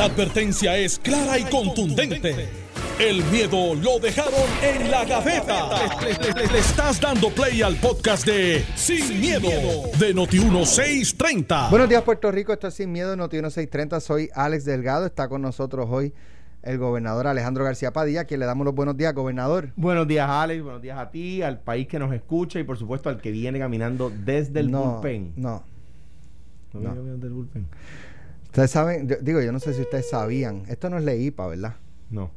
La advertencia es clara y contundente. El miedo lo dejaron en la gaveta. Le, le- le- le estás dando play al podcast de Sin, miedo, de Noti1630. Buenos días, Puerto Rico. Esto es Sin Miedo, Noti 1630. Soy Alex Delgado. Está con nosotros hoy el gobernador Alejandro García Padilla, a quien le damos los buenos días, gobernador. Buenos días, Alex. Buenos días a ti, al país que nos escucha y, por supuesto, al que viene caminando desde el no, bullpen. No. ¿No no. Ustedes saben, yo- digo, yo no sé si ustedes sabían. Esto no es ley IPA, ¿verdad? No.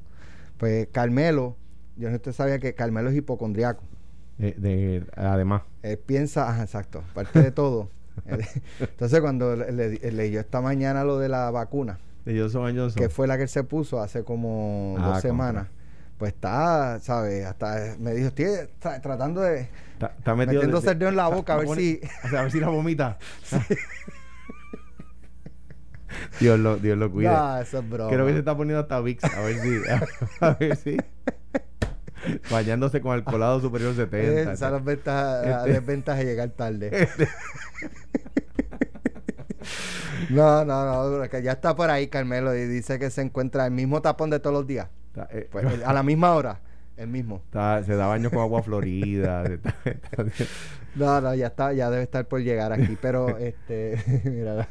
Pues Carmelo, yo no sé si usted sabía que Carmelo es hipocondriaco. Eh, de- además. Él piensa, ajá, exacto, parte de todo. Entonces, cuando le, le- leyó esta mañana lo de la vacuna, De Johnson Johnson. que fue la que él se puso hace como Ah, dos contra. semanas, pues está, ¿sabes? Hasta me dijo, estoy tra- tratando de Está, está metido metiéndose de- en la boca a ver si. a ver si la vomita. Dios lo, Dios lo cuide. Eso es broma. Creo que se está poniendo hasta VIX. A ver si. A ver si. Bañándose con el colado superior 70. Esa es la ventaja, la Este- desventaja de llegar tarde. no, no, no, que ya está por ahí Carmelo y dice que se encuentra el mismo tapón de todos los días. Eh, Pues, el- a la misma hora, el mismo. está- se da baños con agua florida. se está- está- No, no, ya está, ya debe estar por llegar aquí, pero este, mira,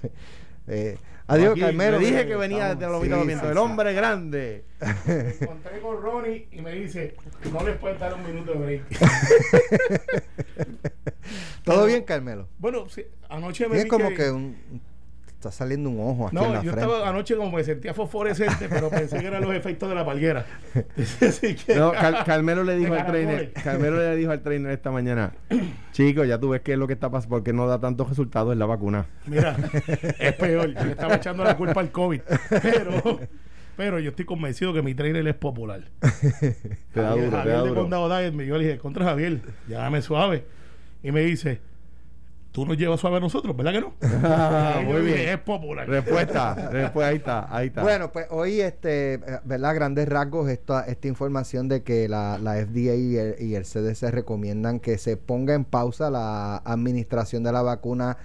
eh, adiós Aquí, Carmelo. Le dije que venía de los sí, el sí. hombre grande. Me encontré con Ronnie y me dice, no les puedes dar un minuto de break. ¿Todo bien, Carmelo? bueno, sí, anoche me Es como que un, está saliendo un ojo aquí en No, la yo frente. estaba anoche como me sentía fosforescente, pero pensé que eran los efectos de la palguera. Así que- No, Car- Carmelo le dijo al trainer. Carmelo le dijo al trainer esta mañana, chico, ya tú ves qué es lo que está pasando, porque no da tantos resultados en la vacuna. Mira, es peor. Yo le estaba echando la culpa al COVID. Pero, pero yo estoy convencido que mi trainer es popular. Te da Javier- duro, te Javier da de duro. Condado Diet, me- yo le dije, contra Javier, llámame suave. Y me dice, tú nos llevas suave a nosotros, ¿verdad que no? Ah, muy bien. Es popular. Respuesta, respuesta, ahí está, ahí está. Bueno, pues hoy, este, ¿verdad? Grandes rasgos, esta, esta información de que la, la FDA y el, y el CDC recomiendan que se ponga en pausa la administración de la vacuna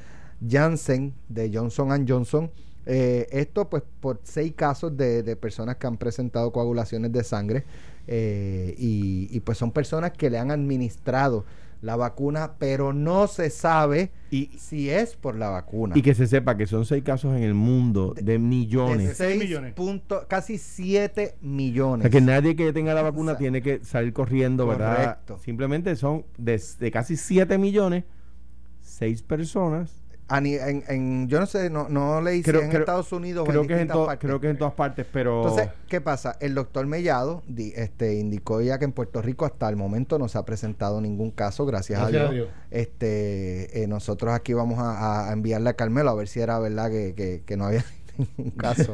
Janssen de Johnson Johnson. Eh, esto, pues, por seis casos de, de personas que han presentado coagulaciones de sangre eh, y, y, pues son personas que le han administrado la vacuna, pero no se sabe y, si es por la vacuna. y que se sepa que son seis casos en el mundo de de millones. seis 6 millones. punto- casi 7 O millones. sea, que nadie que tenga la vacuna tiene que salir corriendo, ¿verdad? Correcto. Simplemente son de, de casi 7 millones, 6 personas. A ni- en, en- yo no sé, no, no le hice Creo- en creo- Estados Unidos. o Creo que, es en to- partes. creo que en todas partes, pero... Entonces, ¿qué pasa? El doctor Mellado di- este, indicó ya que en Puerto Rico hasta el momento no se ha presentado ningún caso, gracias, Gracias a a Dios. Dios. Este, eh, nosotros aquí vamos a, a enviarle a Carmelo a ver si era verdad que, que- que no había ningún caso.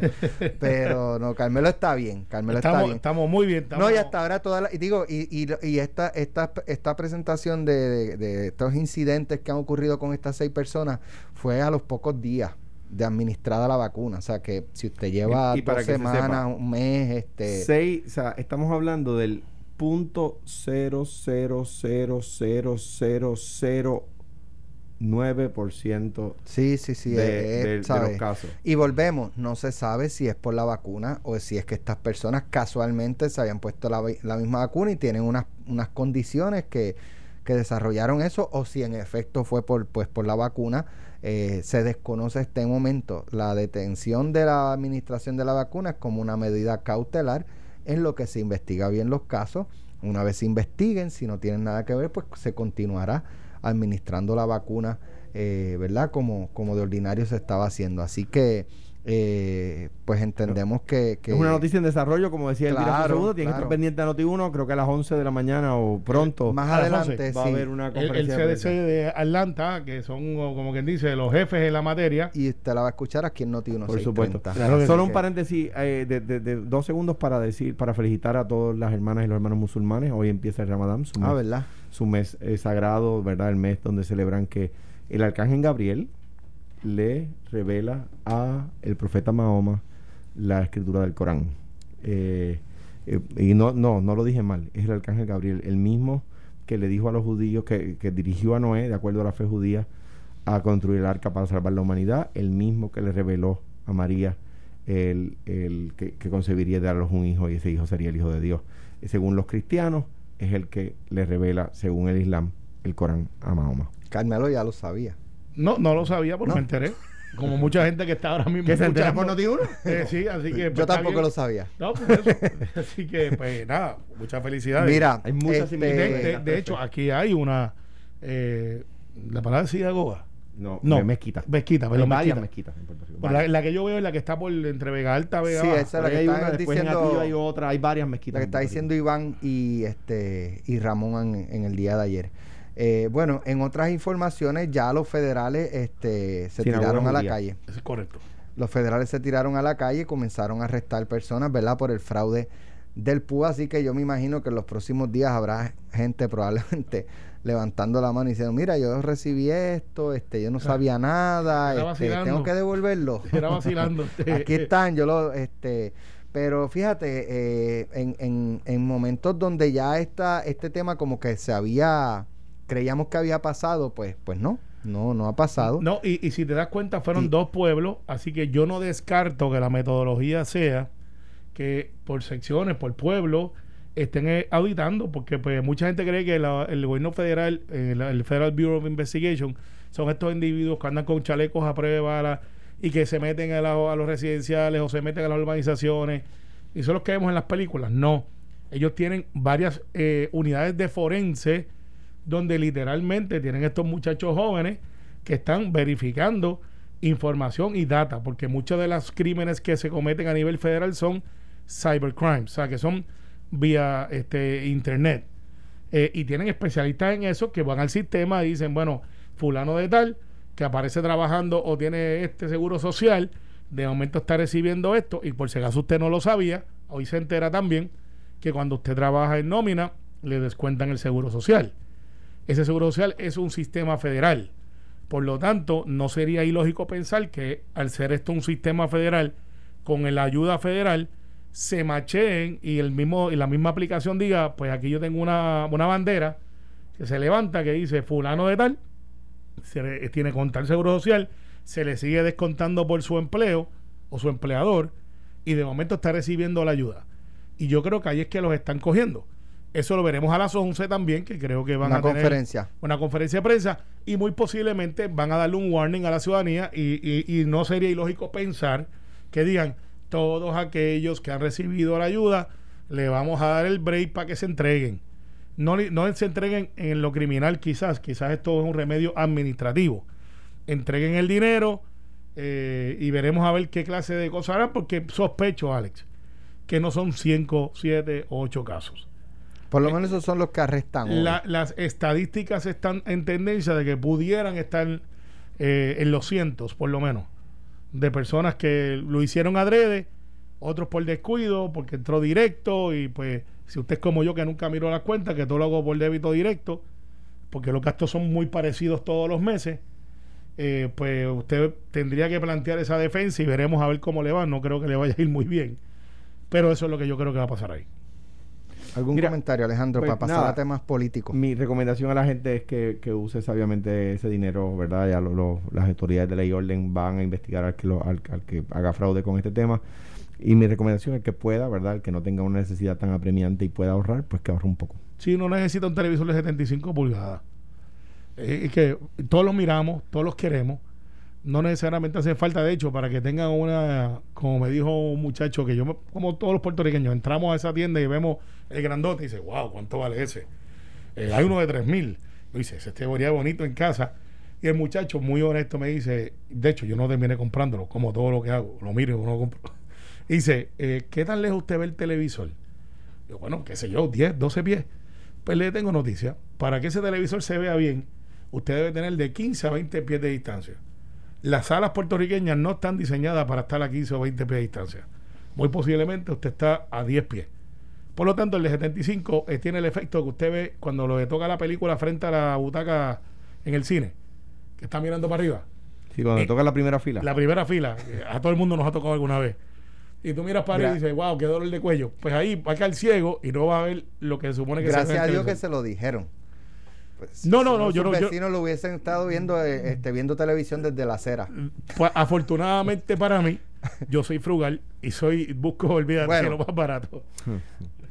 Pero no, Carmelo está bien, Carmelo está bien. estamos muy bien. Estamos, No, y hasta ahora y digo, y, y, y esta, esta, esta presentación de, de- de estos incidentes que han ocurrido con estas seis personas fue a los pocos días de administrada la vacuna. O sea que si usted lleva Y- y para dos que se semanas, un mes, este Seis, o sea, estamos hablando del punto cero cero cero cero cero cero nueve por ciento sí, sí, sí, de, eh, eh, de- de ¿sabe? los casos. Y volvemos, no se sabe si es por la vacuna o si es que estas personas casualmente se habían puesto la, la misma vacuna y tienen unas, unas condiciones que, que desarrollaron eso o si en efecto fue por, pues, por la vacuna. Eh, se desconoce este momento. La detención de la administración de la vacuna es como una medida cautelar en lo que se investiga bien los casos. Una vez se investiguen, si no tienen nada que ver, pues se continuará administrando la vacuna, eh, ¿verdad? Como, como de ordinario se estaba haciendo. Así que, eh, pues entendemos que, que- Es una noticia en desarrollo, como decía el Claro, segundo. Tienen que estar pendiente a Noti1, creo que a las 11 de la mañana o pronto. más adelante 11 va a haber una El, el conferencia de CDC de Atlanta, que son, como quien dice, los jefes en la materia. Y usted la va a escuchar aquí en Noti 1 Por supuesto. Claro Solo sí. un paréntesis eh, de, de- de dos segundos para decir, para felicitar a todas las hermanas y los hermanos musulmanes. Hoy empieza el Ramadán, su Ah, ¿verdad? Su mes eh, sagrado, ¿verdad? El mes donde celebran que el arcángel Gabriel le revela a el profeta Mahoma la escritura del Corán. Eh, eh, y no, no, no lo dije mal, es el arcángel Gabriel, el mismo que le dijo a los judíos, que, que dirigió a Noé, de acuerdo a la fe judía, a construir el arca para salvar la humanidad, el mismo que le reveló a María el, el que, que concebiría de darlos un hijo y ese hijo sería el hijo de Dios. Según los cristianos, es el que le revela, según el Islam, el Corán a Mahoma. Carmelo ya lo sabía. No, no lo sabía porque No. me enteré. Como mucha gente que está ahora mismo. ¿Que se entera por. Noti1? Eh, sí, así que. pues, Yo tampoco lo sabía. No, por eso. Así que, pues nada, muchas felicidades. Mira, Hay muchas este, De, similitudes. de- de hecho, aquí hay una. eh, la palabra es sinagoga. No, No, mezquita. Mezquita, varias mezquita. mezquitas en Puerto Rico. Pues la, la que yo veo es la que está por entre Vega Alta, Vega Sí, esa es la que hay está una, después en Atillo hay otra, hay varias mezquitas. La que está diciendo Iván y este y Ramón en, en el día de ayer. Eh, bueno, en otras informaciones ya los federales este, se tiraron a la judía. calle. Eso es correcto. Los federales se tiraron a la calle y comenzaron a arrestar personas, ¿verdad? Por el fraude del PUA. Así que yo me imagino que en los próximos días habrá gente probablemente levantando la mano y diciendo, mira, yo recibí esto, este, yo no sabía nada, este, tengo que devolverlo. Era vacilando. Aquí están, yo lo, este, pero fíjate, eh, en, en, en momentos donde ya esta, este tema como que se había, creíamos que había pasado, pues, pues no, no, no ha pasado. No, y, y si te das cuenta, fueron Y- dos pueblos, así que yo no descarto que la metodología sea que por secciones, por pueblo, estén eh, auditando, porque pues mucha gente cree que el gobierno federal, eh, el, el Federal Bureau of Investigation, son estos individuos que andan con chalecos a prueba de bala y que se meten a, la- a los residenciales o se meten a las urbanizaciones. Y son los que vemos en las películas. No. Ellos tienen varias eh, unidades de forense donde literalmente tienen estos muchachos jóvenes que están verificando información y data, porque muchos de los crímenes que se cometen a nivel federal son cybercrimes, o sea, que son vía este internet. Eh, y tienen especialistas en eso que van al sistema y dicen, bueno, fulano de tal, que aparece trabajando o tiene este seguro social, de momento está recibiendo esto, y por si acaso usted no lo sabía, hoy se entera también que cuando usted trabaja en nómina, le descuentan el seguro social. Ese seguro social es un sistema federal. Por lo tanto, no sería ilógico pensar que al ser esto un sistema federal, con la ayuda federal, se macheen y el mismo y la misma aplicación diga, pues aquí yo tengo una, una bandera que se levanta que dice fulano de tal, se le- tiene con tal seguro social, se le sigue descontando por su empleo o su empleador y de momento está recibiendo la ayuda. Y yo creo que ahí es que los están cogiendo. Eso lo veremos a las 11 también, que creo que van Una a tener conferencia. una conferencia de prensa y muy posiblemente van a darle un warning a la ciudadanía y, y- y no sería ilógico pensar que digan todos aquellos que han recibido la ayuda le vamos a dar el break para que se entreguen. No, se entreguen en lo criminal quizás, quizás esto es un remedio administrativo. Entreguen el dinero eh, y veremos a ver qué clase de cosas harán porque sospecho, Alex, que no son 5, 7 o 8 casos. Por lo menos esos son los que arrestan. La- las estadísticas están en tendencia de que pudieran estar eh, en los cientos, por lo menos, de personas que lo hicieron adrede, otros por descuido, porque entró directo y pues si usted es como yo que nunca miró las cuentas, que todo lo hago por débito directo, porque los gastos son muy parecidos todos los meses, eh, pues usted tendría que plantear esa defensa y veremos a ver cómo le va. No creo que le vaya a ir muy bien, pero eso es lo que yo creo que va a pasar ahí. ¿Algún Mira, comentario, Alejandro, pues, para pasar nada. a temas políticos? Mi recomendación a la gente es que, que use sabiamente ese dinero, ¿verdad? Ya lo- lo- las autoridades de ley y orden van a investigar al que, lo- al, al que haga fraude con este tema. Y mi recomendación es que pueda, ¿verdad? El que no tenga una necesidad tan apremiante y pueda ahorrar, pues que ahorre un poco. Si no necesita un televisor de 75 pulgadas. Eh, Es que todos los miramos, todos los queremos. No necesariamente hace falta, de hecho, para que tengan una, como me dijo un muchacho, que yo, como todos los puertorriqueños, entramos a esa tienda y vemos el grandote y dice, wow, ¿cuánto vale ese? Eh, hay uno de 3 mil. Dice, ese te vería bonito en casa. Y el muchacho, muy honesto, me dice, de hecho, yo no terminé comprándolo, como todo lo que hago, lo miro y uno compro. Dice, eh, ¿qué tan lejos usted ve el televisor? Yo, bueno, qué sé yo, 10, 12 pies. Pues le tengo noticia. Para que ese televisor se vea bien, usted debe tener de 15 a 20 pies de distancia. Las salas puertorriqueñas no están diseñadas para estar a 15 o 20 pies de distancia. Muy posiblemente usted está a 10 pies. Por lo tanto, el de 75 eh, tiene el efecto que usted ve cuando le toca la película frente a la butaca en el cine, que está mirando para arriba. Sí, cuando Eh, toca la primera fila. La primera fila, eh, a todo el mundo nos ha tocado alguna vez. Y tú miras para arriba y dices, wow, qué dolor de cuello. Pues ahí va a caer ciego y no va a ver lo que se supone que se Gracias a el Dios que se lo dijeron. Pues, No, no, no, yo no- yo- vecinos lo hubiesen estado viendo, eh, este, viendo televisión desde la acera. Pues, afortunadamente para mí, Yo soy frugal y soy busco olvidar Bueno. lo más barato.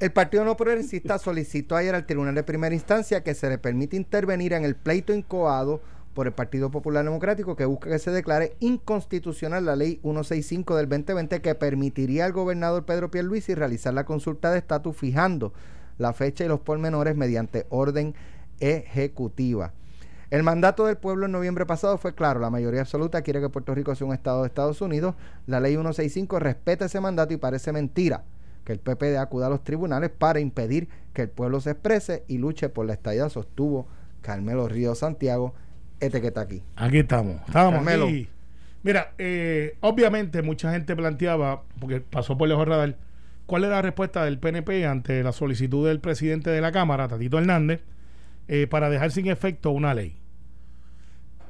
El Partido No Progresista solicitó ayer al Tribunal de Primera Instancia que se le permita intervenir en el pleito incoado por el Partido Popular Democrático que busca que se declare inconstitucional la ley 165 del 2020 que permitiría al gobernador Pedro Pierluisi realizar la consulta de estatus fijando la fecha y los pormenores mediante orden ejecutiva. El mandato del pueblo en noviembre pasado fue claro, la mayoría absoluta quiere que Puerto Rico sea un estado de Estados Unidos, la ley 165 respeta ese mandato y parece mentira que el PPD acuda a los tribunales para impedir que el pueblo se exprese y luche por la estadía, sostuvo Carmelo Río Santiago, este que está aquí. Aquí estamos. Estábamos Carmelo. aquí. Mira, eh, obviamente mucha gente planteaba, porque pasó por lejos radar, cuál era la respuesta del PNP ante la solicitud del presidente de la Cámara, Tatito Hernández, eh, para dejar sin efecto una ley.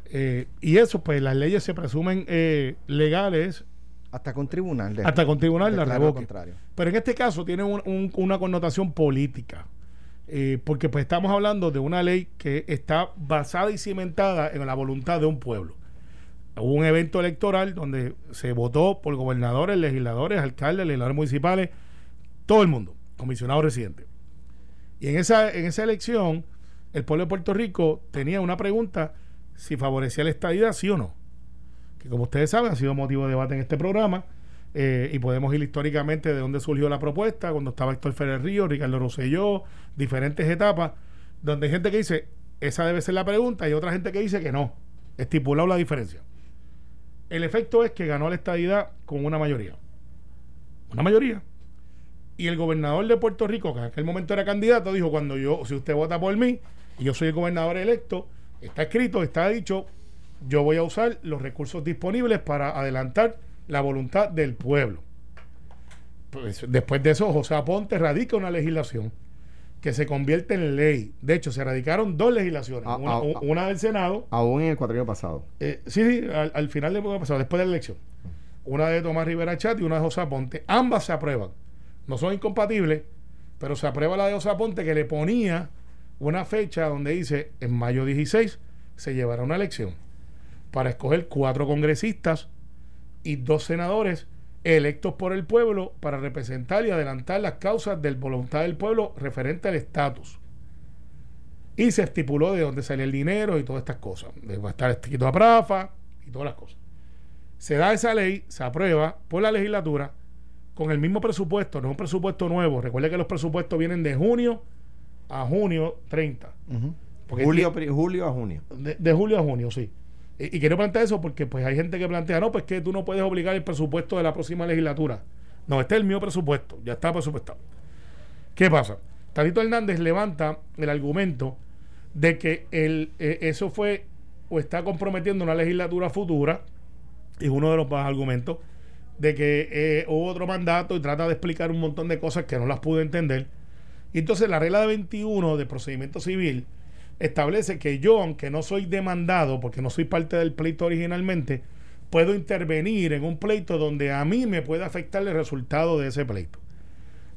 Eh, y eso, pues las leyes se presumen eh, legales Hasta con tribunal. de- hasta con tribunal la revoque. Pero en este caso tiene un- un- una connotación política. eh, porque pues estamos hablando de una ley que está basada y cimentada en la voluntad de un pueblo. Hubo un evento electoral donde se votó por gobernadores, legisladores, alcaldes, legisladores municipales, todo el mundo, comisionados residentes. Y en esa, en esa elección, el pueblo de Puerto Rico tenía una pregunta si favorecía la estadidad, sí o no. Que como ustedes saben, ha sido motivo de debate en este programa. eh, y podemos ir históricamente de dónde surgió la propuesta, cuando estaba Héctor Ferrer Río, Ricardo Rosselló, diferentes etapas, donde hay gente que dice, esa debe ser la pregunta, y otra gente que dice que no, estipulado la diferencia. El efecto es que ganó la estadidad con una mayoría. Una mayoría. Y el gobernador de Puerto Rico, que en aquel momento era candidato, dijo, cuando yo, si usted vota por mí, y yo soy el gobernador electo, está escrito, está dicho, yo voy a usar los recursos disponibles para adelantar la voluntad del pueblo. Pues, después de eso, José Aponte radica una legislación que se convierte en ley. De hecho, se radicaron dos legislaciones. Ah, una, ah, ah. una del Senado Aún en el cuatrienio pasado. eh, sí, sí, al, al final de pasado, después de la elección. Una de Tomás Rivera Chat y una de José Aponte. Ambas se aprueban. No son incompatibles, pero se aprueba la de José Aponte que le ponía una fecha donde dice en mayo 16 se llevará una elección para escoger cuatro congresistas y dos senadores electos por el pueblo para representar y adelantar las causas del voluntad del pueblo referente al estatus. Y se estipuló de dónde salía el dinero y todas estas cosas. Va a estar escrito a Prafa y todas las cosas. Se da esa ley, se aprueba por la legislatura con el mismo presupuesto, no un presupuesto nuevo. Recuerde que los presupuestos vienen de junio a junio 30. Ujú. Porque Julio, julio a junio. de, de julio a junio, sí. Y, y quiero plantear eso porque pues hay gente que plantea, no, pues que tú no puedes obligar el presupuesto de la próxima legislatura. No, este es el mío presupuesto, ya está presupuestado. ¿Qué pasa? Tatito Hernández levanta el argumento de que el, eh, eso fue o está comprometiendo una legislatura futura, y uno de los más argumentos, de que eh, hubo otro mandato y trata de explicar un montón de cosas que no las pude entender. Y entonces la regla de 21 de procedimiento civil establece que yo, aunque no soy demandado, porque no soy parte del pleito originalmente, puedo intervenir en un pleito donde a mí me puede afectar el resultado de ese pleito.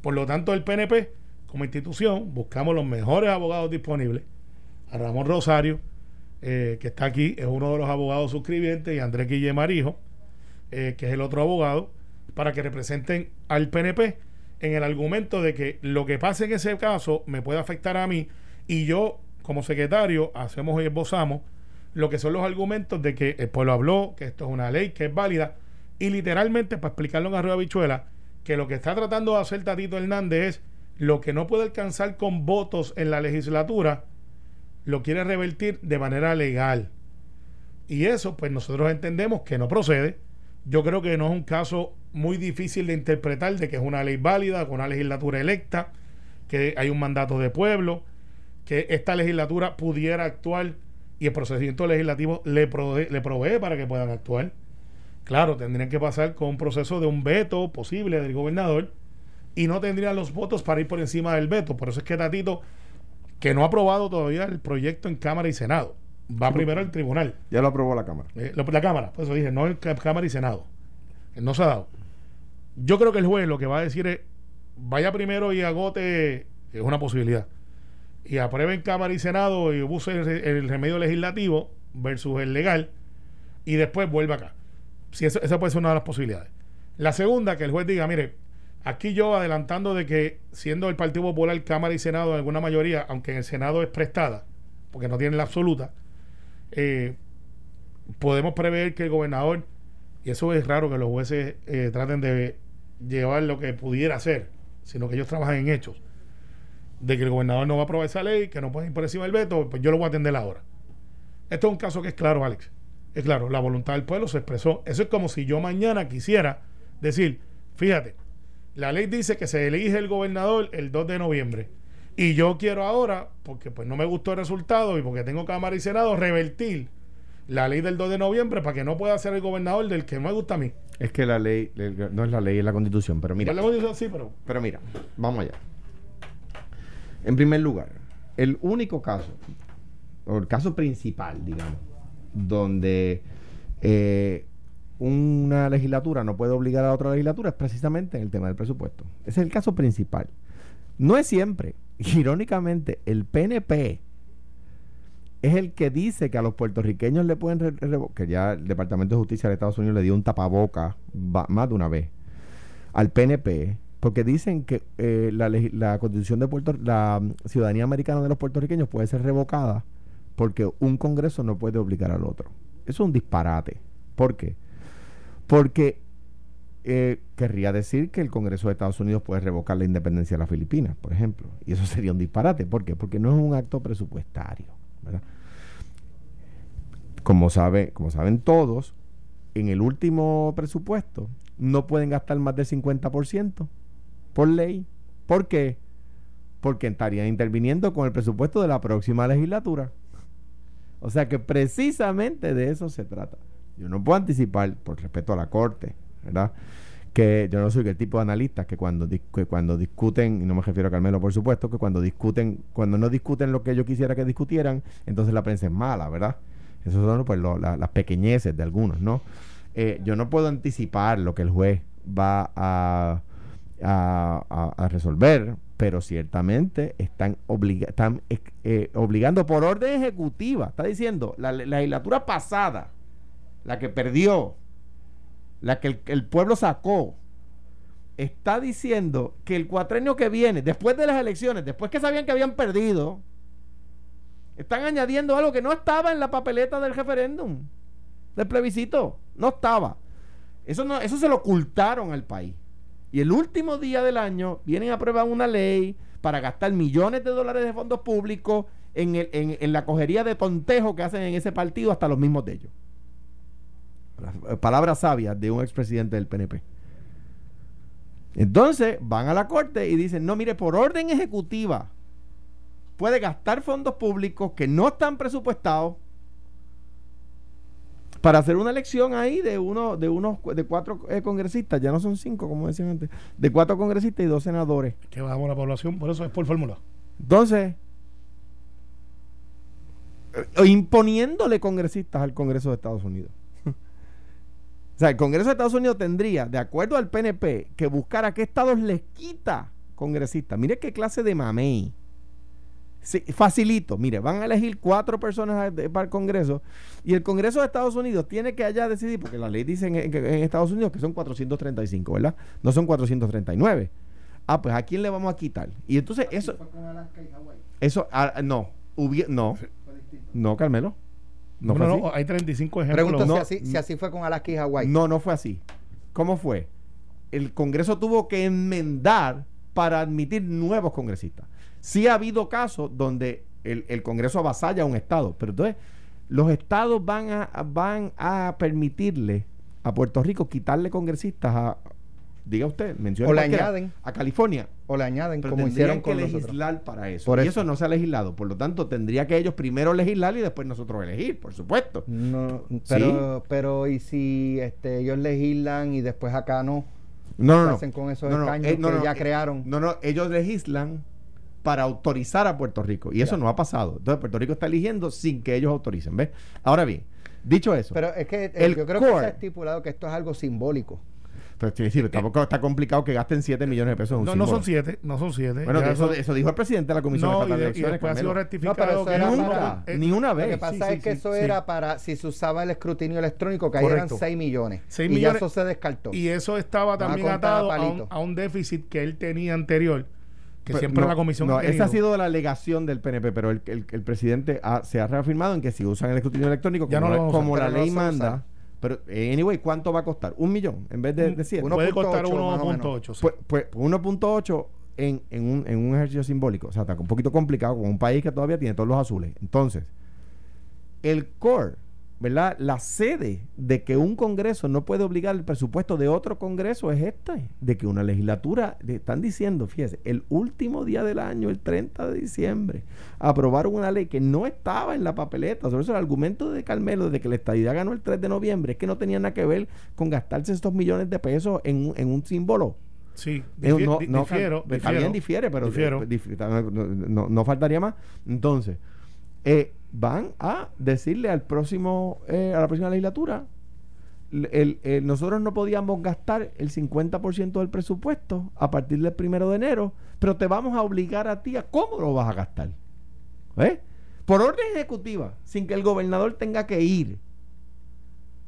Por lo tanto, el PNP, como institución, buscamos los mejores abogados disponibles. A Ramón Rosario, eh, que está aquí, es uno de los abogados suscribientes, y Andrés Guille Marijo, eh, que es el otro abogado, para que representen al PNP en el argumento de que lo que pase en ese caso me puede afectar a mí y yo como secretario hacemos y esbozamos lo que son los argumentos de que el pueblo habló, que esto es una ley, que es válida y literalmente para explicarlo en Arroyo Bichuela que lo que está tratando de hacer Tatito Hernández es lo que no puede alcanzar con votos en la legislatura lo quiere revertir de manera legal. Y eso pues nosotros entendemos que no procede. Yo creo que no es un caso muy difícil de interpretar de que es una ley válida, con una legislatura electa, que hay un mandato de pueblo, que esta legislatura pudiera actuar y el procedimiento legislativo le provee, le provee para que puedan actuar. Claro, tendrían que pasar con un proceso de un veto posible del gobernador y no tendrían los votos para ir por encima del veto. Por eso es que Tatito, que no ha aprobado todavía el proyecto en Cámara y Senado, va primero al tribunal. Ya lo aprobó la Cámara. Eh, lo- la Cámara, por eso dije, no en Cá- Cámara y Senado. No se ha dado. Yo creo que el juez lo que va a decir es, vaya primero y agote, es una posibilidad, y apruebe Cámara y Senado y use el, re- el remedio legislativo versus el legal, y después vuelva acá. Si eso, esa puede ser una de las posibilidades. La segunda, que el juez diga, mire, aquí yo adelantando de que siendo el Partido Popular Cámara y Senado en alguna mayoría, aunque en el Senado es prestada, porque no tiene la absoluta, eh, podemos prever que el gobernador, y eso es raro que los jueces eh, traten de llevar lo que pudiera hacer, sino que ellos trabajan en hechos, de que el gobernador no va a aprobar esa ley, que no puede ir por encima del veto, pues yo lo voy a atender ahora. Esto es un caso que es claro, Alex. Es claro, la voluntad del pueblo se expresó. Eso es como si yo mañana quisiera decir, fíjate, la ley dice que se elige el gobernador el 2 de noviembre. Y yo quiero ahora, porque pues no me gustó el resultado y porque tengo Cámara y Senado, revertir la ley del 2 de noviembre para que no pueda ser el gobernador del que no me gusta a mí. Es que la ley, no es la ley, es la constitución, pero mira. la constitución sí, pero... Pero mira, vamos allá. En primer lugar, el único caso, o el caso principal, digamos, donde eh, una legislatura no puede obligar a otra legislatura es precisamente en el tema del presupuesto. Ese es el caso principal. No es siempre. Irónicamente, el PNP es el que dice que a los puertorriqueños le pueden que ya el Departamento de Justicia de Estados Unidos le dio un tapaboca más de una vez al PNP porque dicen que eh, la, la, constitución de Puerto la ciudadanía americana de los puertorriqueños puede ser revocada porque un Congreso no puede obligar al otro. Eso es un disparate. ¿Por qué? Porque eh, querría decir que el Congreso de Estados Unidos puede revocar la independencia de las Filipinas, por ejemplo. Y eso sería un disparate. ¿Por qué? Porque no es un acto presupuestario. Como, sabe, como saben todos, en el último presupuesto no pueden gastar más del 50% por ley. ¿Por qué? Porque estarían interviniendo con el presupuesto de la próxima legislatura. O sea que precisamente de eso se trata. Yo no puedo anticipar, por respeto a la Corte, ¿verdad? Que yo no soy el tipo de analista que cuando, que cuando discuten, y no me refiero a Carmelo, por supuesto, que cuando discuten, cuando no discuten lo que yo quisiera que discutieran, entonces la prensa es mala, ¿verdad? Esas son pues, las pequeñeces de algunos, ¿no? Eh, yo no puedo anticipar lo que el juez va a, a resolver, pero ciertamente están, están eh, obligando por orden ejecutiva. Está diciendo, la, legislatura pasada, la que perdió, la que el, pueblo sacó, está diciendo que el cuatrenio que viene, después de las elecciones, después que sabían que habían perdido, están añadiendo algo que no estaba en la papeleta del referéndum, del plebiscito. No estaba. Eso, no, eso se lo ocultaron al país. Y el último día del año vienen a aprobar una ley para gastar millones de dólares de fondos públicos en, en, la cogería de tontejo que hacen en ese partido hasta los mismos de ellos. Palabras sabias de un expresidente del PNP. Entonces van a la corte y dicen, no, mire, por orden ejecutiva puede gastar fondos públicos que no están presupuestados para hacer una elección ahí de uno de unos de cuatro eh, congresistas, ya no son cinco como decían antes, de cuatro congresistas y dos senadores. Que bajamos la población, por eso es por fórmula. Entonces, eh, imponiéndole congresistas al Congreso de Estados Unidos. O sea, el Congreso de Estados Unidos tendría, de acuerdo al PNP, que buscar a qué estados les quita congresistas. Mire qué clase de mamey facilito. Mire, van a elegir cuatro personas para el Congreso y el Congreso de Estados Unidos tiene que allá decidir, porque la ley dice en, Estados Unidos que son 435, ¿verdad? No son 439. Ah, pues ¿a quién le vamos a quitar? Y entonces eso... Eso, ah, no, no, no, Carmelo. No, no, no, hay 35 ejemplos. Pregunto si, así, si así fue con Alaska y Hawái. No, no fue así. ¿Cómo fue? El Congreso tuvo que enmendar para admitir nuevos congresistas. Sí ha habido casos donde el, Congreso avasalla a un Estado, pero entonces los Estados van a, van a permitirle a Puerto Rico quitarle congresistas a, diga usted, menciona o le añaden a California o le añaden como hicieron que legislar para eso. y eso. no se ha legislado, por lo tanto tendría que ellos primero legislar y después nosotros elegir, por supuesto. No, pero pero y si este ellos legislan y después acá no no, no, no. hacen con esos escaños eh, que ya eh, crearon? No, no, ellos legislan para autorizar a Puerto Rico. Y eso no ha pasado. Entonces Puerto Rico está eligiendo sin que ellos autoricen. ¿Ves? Ahora bien, dicho eso. Pero es que eh, yo creo que se ha estipulado que esto es algo simbólico. Pero sí, sí, tampoco está complicado que gasten 7 millones de pesos en un No, no son siete, no son siete. Bueno, Ya eso, eso dijo el presidente de la Comisión no, Estatal de de- y Elecciones. después ha sido rectificado. No, que Nunca, eh, ni una Lo vez. que pasa sí, es sí, que sí, eso sí. era para si se usaba el escrutinio electrónico, que ahí eran Correcto. 6 millones. Y ya eso se descartó. Y eso estaba también atado a a un, a un déficit que él tenía anterior, que Pues, siempre no, la comisión No, ha esa ha sido la alegación del PNP, pero el, el- el presidente ha- se ha reafirmado en que si usan el escrutinio electrónico, Ya como, no lo la- como ley manda. Pero, anyway, ¿cuánto va a costar? ¿Un millón en vez de, de siete? Uno- Puede costar 1.8 más o menos. 1.8. sí. Pues, pues 1.8 en, en, un, en un ejercicio simbólico. O sea, está un poquito complicado con un país que todavía tiene todos los azules. Entonces, el core, ¿verdad? La sede de que un Congreso no puede obligar el presupuesto de otro Congreso es esta, de que una legislatura, le están diciendo, fíjese, el último día del año, el 30 de diciembre, aprobaron una ley que no estaba en la papeleta. Sobre eso el argumento de Carmelo de que la estadidad ganó el 3 de noviembre es que no tenía nada que ver con gastarse estos millones de pesos en, un- en un símbolo. Sí, no, no, difiero, está difiero. bien, difiere, pero dif- no faltaría más. Entonces, eh, van a decirle al próximo, eh, a la próxima legislatura, nosotros no podíamos gastar el 50% del presupuesto a partir del primero de enero, pero te vamos a obligar a ti a cómo lo vas a gastar. ¿Eh? Por orden ejecutiva, sin que el gobernador tenga que ir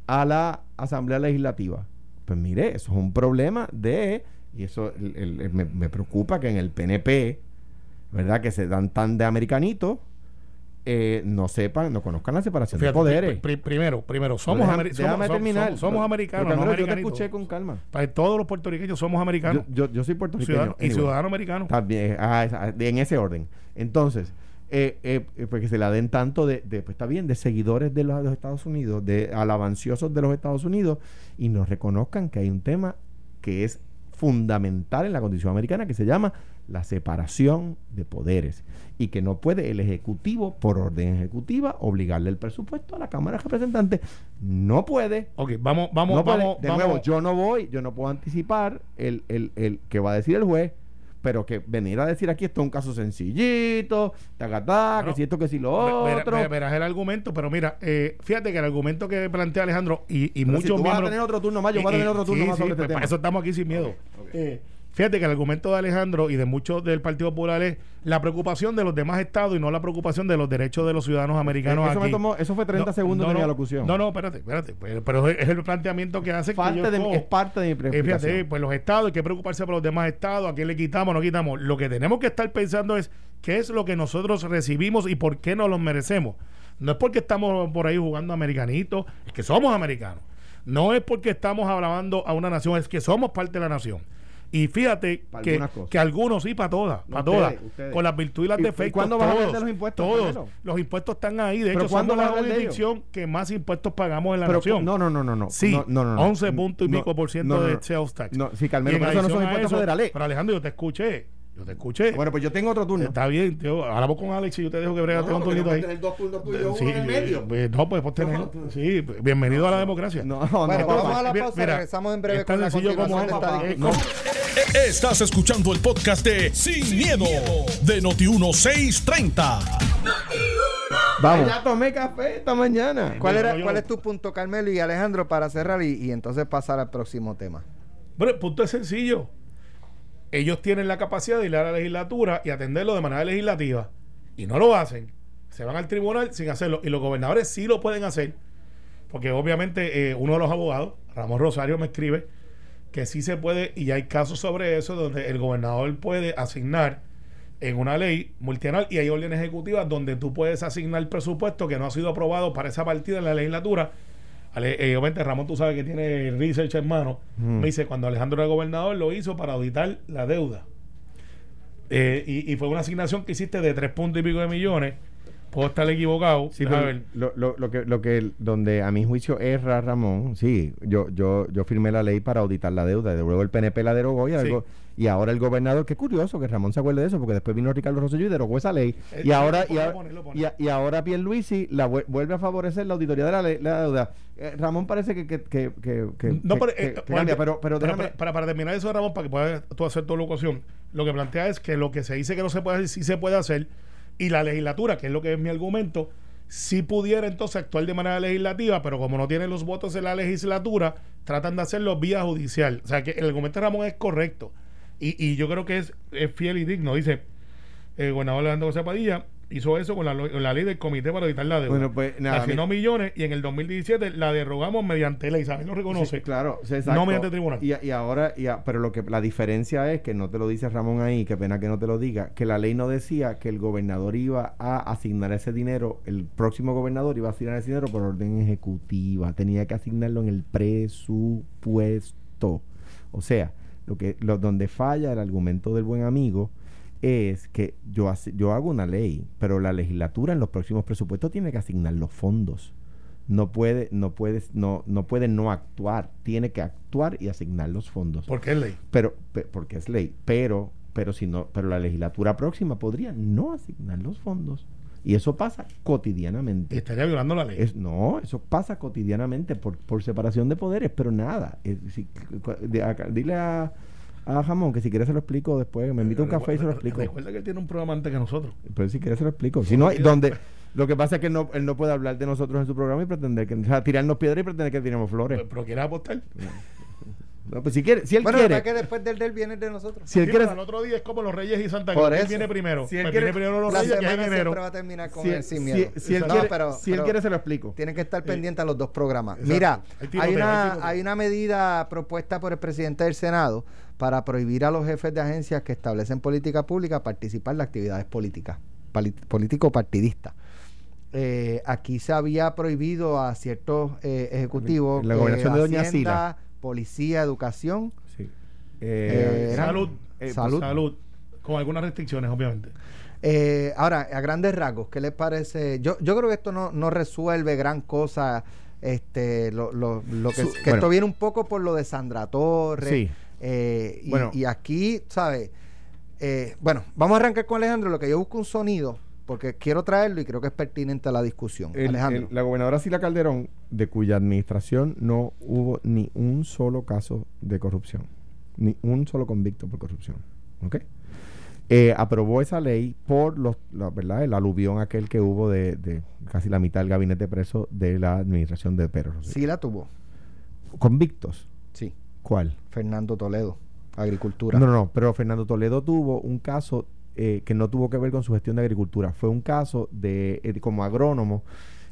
a la Asamblea Legislativa. Pues mire, eso es un problema de, y eso me, me preocupa que en el PNP, ¿verdad? Que se dan tan de americanitos, eh, no sepan, no conozcan la separación Fíjate, de poderes. pri- pri- primero, primero, somos, Déjame- somos, americanos, no yo te escuché con calma. Para todos los puertorriqueños somos americanos. yo, yo soy puertorriqueño. ciudadano- y ciudadano americano. También, ah, de- en ese orden. Entonces, eh, eh, eh, pues que se la den tanto de, de, pues está bien, de seguidores de los, de los Estados Unidos, de alabanciosos de los Estados Unidos, y nos reconozcan que hay un tema que es fundamental en la condición americana que se llama la separación de poderes y que no puede el ejecutivo por orden ejecutiva obligarle el presupuesto a la Cámara de Representantes no puede Ok, vamos, vamos, no vamos, de vamos. nuevo, yo no voy, yo no puedo anticipar el, el, el que va a decir el juez, pero que venir a decir aquí esto es un caso sencillito, tacatá, Bueno, que si esto, que si lo otro. ve- verás el argumento, pero mira, eh, fíjate que el argumento que plantea Alejandro y, y muchos si tú vas a miembros. tener otro turno más, yo voy a tener otro turno sí, más sí, sobre pues este para tema. eso estamos aquí sin miedo. Eh, fíjate que el argumento de Alejandro y de muchos del Partido Popular es la preocupación de los demás estados y no la preocupación de los derechos de los ciudadanos americanos eso, me tomó- eso fue 30 No, segundos no, de mi alocución. No, no, espérate, espérate. Pero, pero es el planteamiento que hace que yo de es parte de mi Eh, fíjate, preocupación. pues los estados, hay que preocuparse por los demás estados, a quién le quitamos, no quitamos. Lo que tenemos que estar pensando es qué es lo que nosotros recibimos y por qué nos lo merecemos. No es porque estamos por ahí jugando americanitos, es que somos americanos. No es porque estamos hablando a una nación, es que somos parte de la nación. Y fíjate Para que, que algunos sí, para todas, No, para ustedes, todas, ustedes. con las virtudes y las ¿Y- y defectos. cuándo vas a hablar todos, de los impuestos, Todos. Los impuestos están ahí. De ¿Pero hecho, cuándo somos vas a la hablar de ellos? jurisdicción que más impuestos pagamos en la Pero, nación. no, no, no, no, no. Sí, no, no, no, no. 11 punto y No, pico por ciento no, no, de no. sales tax. No, sí, Carmelo, en pero eso no son impuestos eso- federales. Pero Alejandro, yo te escuché. Yo te escuché. Bueno, pues yo tengo otro turno. Está bien, tío. Hablamos con Alex y yo te dejo que bregate un turnito ahí. dos turnos Sí, pues, no, pues, pues tener. Sí, bienvenido a la democracia. No, no, Bueno, no, vamos no. a la pausa, mira, regresamos en breve con la sencillo como continuación de esta eh, Estás escuchando el podcast de Sin, miedo, de Noti1630. Vamos. Ya tomé café esta mañana. ¿Cuál, era, ¿Cuál es tu punto, Carmelo y Alejandro, para cerrar y, y entonces pasar al próximo tema? Bueno, el punto es sencillo. Ellos tienen la capacidad de ir a la legislatura y atenderlo de manera legislativa. Y no lo hacen. Se van al tribunal sin hacerlo. Y los gobernadores sí lo pueden hacer. Porque obviamente eh, uno de los abogados, Ramón Rosario, me escribe que sí se puede, y hay casos sobre eso, donde el gobernador puede asignar en una ley multianual y hay órdenes ejecutivas donde tú puedes asignar presupuesto que no ha sido aprobado para esa partida en la legislatura. Ale- eh, obviamente Ramón tú sabes que tiene research en mano. Mm. Me dice, cuando Alejandro era gobernador lo hizo para auditar la deuda. Eh, y, y fue una asignación que hiciste de tres puntos y pico de millones. Puedo estar equivocado. Sí, pero ver. lo, lo, lo que, lo que, donde a mi juicio erra Ramón, sí, yo, yo, yo firmé la ley para auditar la deuda, y luego el PNP la derogó y, Sí. algo- y ahora el gobernador, qué curioso que Ramón se acuerde de eso, porque después vino Ricardo Rosselló y derogó esa ley, Eh, y ahora, lo y, pone, ahora- pone, pone. y, a- y ahora Pierluisi la vuel- vuelve a favorecer la auditoría de la, ley- la deuda. Eh, Ramón parece que, que, que, No, pero, eh, cambia, pero, pero para, déjame- para, para- para terminar eso, Ramón, para que puedas tú hacer tu locución, lo que plantea es que lo que se dice que no se puede hacer, sí se puede hacer, y la legislatura, que es lo que es mi argumento, si pudiera entonces actuar de manera legislativa, pero como no tiene los votos en la legislatura, tratan de hacerlo vía judicial. O sea que el argumento de Ramón es correcto. Y, y yo creo que es, es fiel y digno. Dice el gobernador Alejandro José Padilla, hizo eso con la, la ley del comité para evitar la deuda. Bueno, pues, nada, Asignó millones y en el 2017 la derogamos mediante ley. ¿Sabes? Lo reconoce. Sí, claro, sí, No mediante tribunal. Y, y ahora, y a- pero lo que la diferencia es que no te lo dice Ramón ahí, qué pena que no te lo diga, que la ley no decía que el gobernador iba a asignar ese dinero, el próximo gobernador iba a asignar ese dinero por orden ejecutiva, tenía que asignarlo en el presupuesto. O sea, lo que lo, donde falla el argumento del buen amigo es que yo, hace- yo hago una ley, pero la legislatura en los próximos presupuestos tiene que asignar los fondos. No puede no puede no no puede no actuar. Tiene que actuar y asignar los fondos. Porque es ley. pero pe- porque es ley. Pero pero si no pero la legislatura próxima podría no asignar los fondos. Y eso pasa cotidianamente. Estaría violando la ley. es, no eso pasa cotidianamente por, por separación de poderes pero nada. Es- si- cu- de acá- dile a a Jamón que si quieres se lo explico después me invita a un café y se lo explico Recuerda que él tiene un programa antes que nosotros. pero si quieres se lo explico. Si no, hay- donde lo que pasa es que él no, él no puede hablar de nosotros en su programa y pretender que, o sea, tirarnos piedras y pretender que tiremos flores. Pero, pero quiere apostar. No, pues si quiere, si él Bueno, quiere, la verdad que después del del viene el de nosotros. si él Sí, quiere, al otro día es como los Reyes y Santa Claus. Él viene primero. Si él Pues quiere- viene primero los La Reyes, que es en semana enero. va a terminar con si, el sin si- miedo. si él No, quiere, pero- si él pero quiere se lo explico. Tienen que estar pendientes a los dos programas. Exacto. Mira, Hay hay tiroteo, hay una, hay una medida propuesta por el presidente del Senado para prohibir a los jefes de agencias que establecen política pública participar en las actividades políticas, político-partidistas. Eh, aquí se había prohibido a ciertos eh, ejecutivos La eh, gobernación de Doña Hacienda, Policía, Educación. Sí. Eh, Eh, eran- Salud. eh, salud. Salud. Con algunas restricciones, obviamente. Eh, ahora, a grandes rasgos, ¿qué les parece? Yo, yo creo que esto no, no resuelve gran cosa. Este, lo, lo, lo que, Su- que bueno. esto viene un poco por lo de Sandra Torres. Sí. Eh, y, Bueno. y aquí, ¿sabes? Eh, bueno, vamos a arrancar con Alejandro. Lo que yo busco un sonido, porque quiero traerlo y creo que es pertinente a la discusión. el- Alejandro. el- la gobernadora Sila Calderón, de cuya administración no hubo ni un solo caso de corrupción, ni un solo convicto por corrupción. ¿Ok? Eh, aprobó esa ley por los, la, ¿verdad? el aluvión aquel que hubo de, de casi la mitad del gabinete preso de la administración de Pedro Rosselló. sí la tuvo. Convictos. ¿Cuál? Fernando Toledo, Agricultura. No, no, no, pero Fernando Toledo tuvo un caso eh, que no tuvo que ver con su gestión de agricultura. Fue un caso de, eh, como agrónomo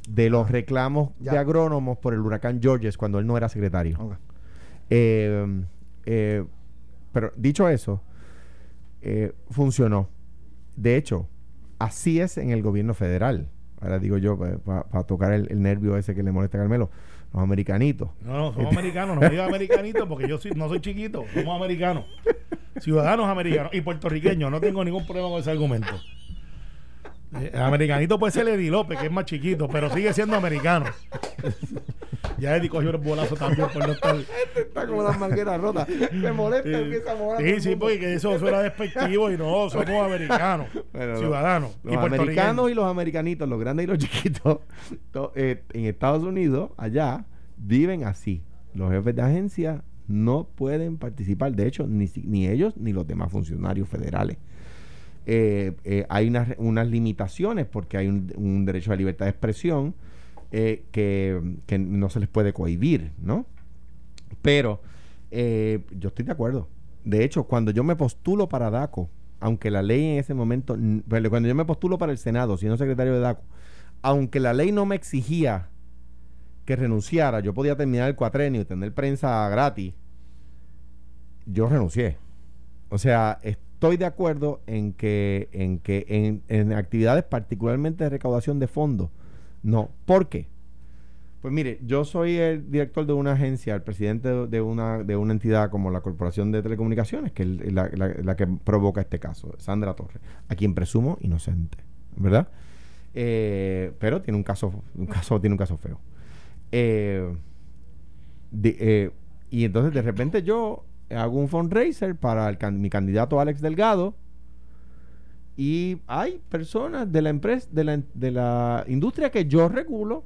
de los reclamos Ya. de agrónomos por el huracán Georges cuando él no era secretario. Ok. Eh, pero dicho eso, funcionó. De hecho, así es en el gobierno federal. Ahora digo yo, para tocar el, el nervio ese que le molesta a Carmelo, los americanitos. No, no, somos americanos. No me digas americanitos porque yo soy, no soy chiquito. Somos americanos. Ciudadanos americanos y puertorriqueños. No tengo ningún problema con ese argumento. Eh, El americanito puede ser Eddie López, que es más chiquito, pero sigue siendo americano. ya Eddie cogió el bolazo también por no estar. Está como las mangueras rotas. Me molesta, empieza a todo Sí, sí, porque eso suena despectivo y no, somos americanos, Bueno, ciudadanos Los y americanos y los americanitos, los grandes y los chiquitos, to- eh, en Estados Unidos, allá, viven así. Los jefes de agencia no pueden participar, de hecho, ni ellos ni los demás funcionarios federales. Eh, eh, hay unas, unas limitaciones porque hay un, derecho a libertad de expresión eh, que, que no se les puede cohibir, ¿no? Pero yo estoy de acuerdo. De hecho, cuando yo me postulo para DACO, aunque la ley en ese momento, cuando yo me postulo para el Senado, siendo secretario de DACO, aunque la ley no me exigía que renunciara, yo podía terminar el cuatrenio y tener prensa gratis, yo renuncié. O sea, estoy de acuerdo en que en que en, en actividades particularmente de recaudación de fondos, no. ¿Por qué? Pues mire, yo soy el director de una agencia, el presidente de- una, de una entidad como la Corporación de Telecomunicaciones, que es la, que provoca este caso, Sandra Torres, a quien presumo inocente, ¿verdad? Eh, pero tiene un caso, un caso, tiene un caso feo. Eh, eh, y entonces de repente yo hago un fundraiser para el mi candidato Alex Delgado y hay personas de la empresa, de la, de la industria que yo regulo.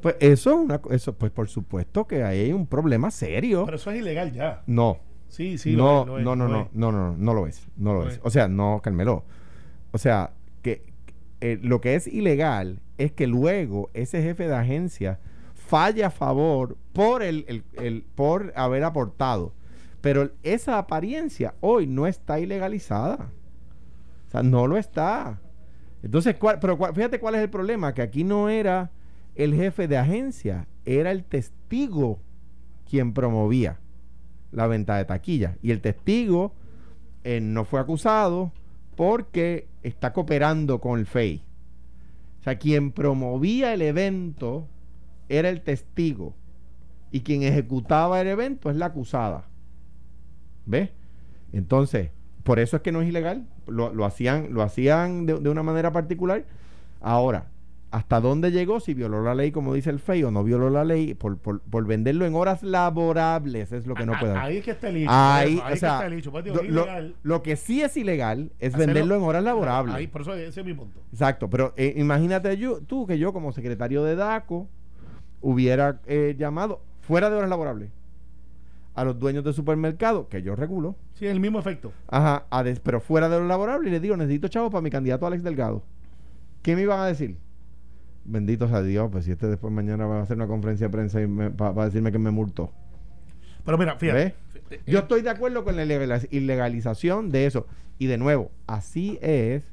Pues eso es una eso, pues por supuesto que ahí hay un problema serio. Pero eso es ilegal ya. no, Sí, sí, no, lo es, lo es, no, no, lo no, es. no, no, no lo es, no lo Lo es. es. O sea, no, Carmelo. O sea, que eh, lo que es ilegal es que luego ese jefe de agencia falle a favor por, el, el- el- por haber aportado. Pero esa apariencia hoy no está ilegalizada. O sea, no lo está. Entonces, ¿cuál- pero fíjate cuál es el problema, que aquí no era el jefe de agencia, era el testigo quien promovía la venta de taquilla. Y el testigo eh, no fue acusado porque está cooperando con el FEI. O sea, quien promovía el evento era el testigo. Y quien ejecutaba el evento es la acusada. ¿Ves? Entonces, por eso es que no es ilegal. Lo, lo hacían, lo hacían de, de una manera particular. Ahora, ¿hasta dónde llegó? Si violó la ley, como dice el FEI, o no violó la ley, por, por- por venderlo en horas laborables, es lo que no Ah, puede Ahí es que está el hecho. Ahí, Ahí o es que sea, está el hecho. Pues, digo, lo, lo- que sí es ilegal es Hacerlo- venderlo en horas laborables. Ahí, por eso ese es mi punto. Exacto, pero eh, imagínate yo, tú que yo como secretario de DACO hubiera eh, llamado fuera de horas laborables a los dueños de supermercados, que yo regulo, Sí, el mismo efecto. ajá, a des- pero fuera de horas laborables y les digo, necesito chavos para mi candidato Alex Delgado. ¿Qué me iban a decir? Bendito sea Dios, pues si este después mañana va a hacer una conferencia de prensa y para decirme que me multó. Pero mira, fíjate. ¿Ves? Yo estoy de acuerdo con la ilegal- ilegalización de eso. Y de nuevo, así es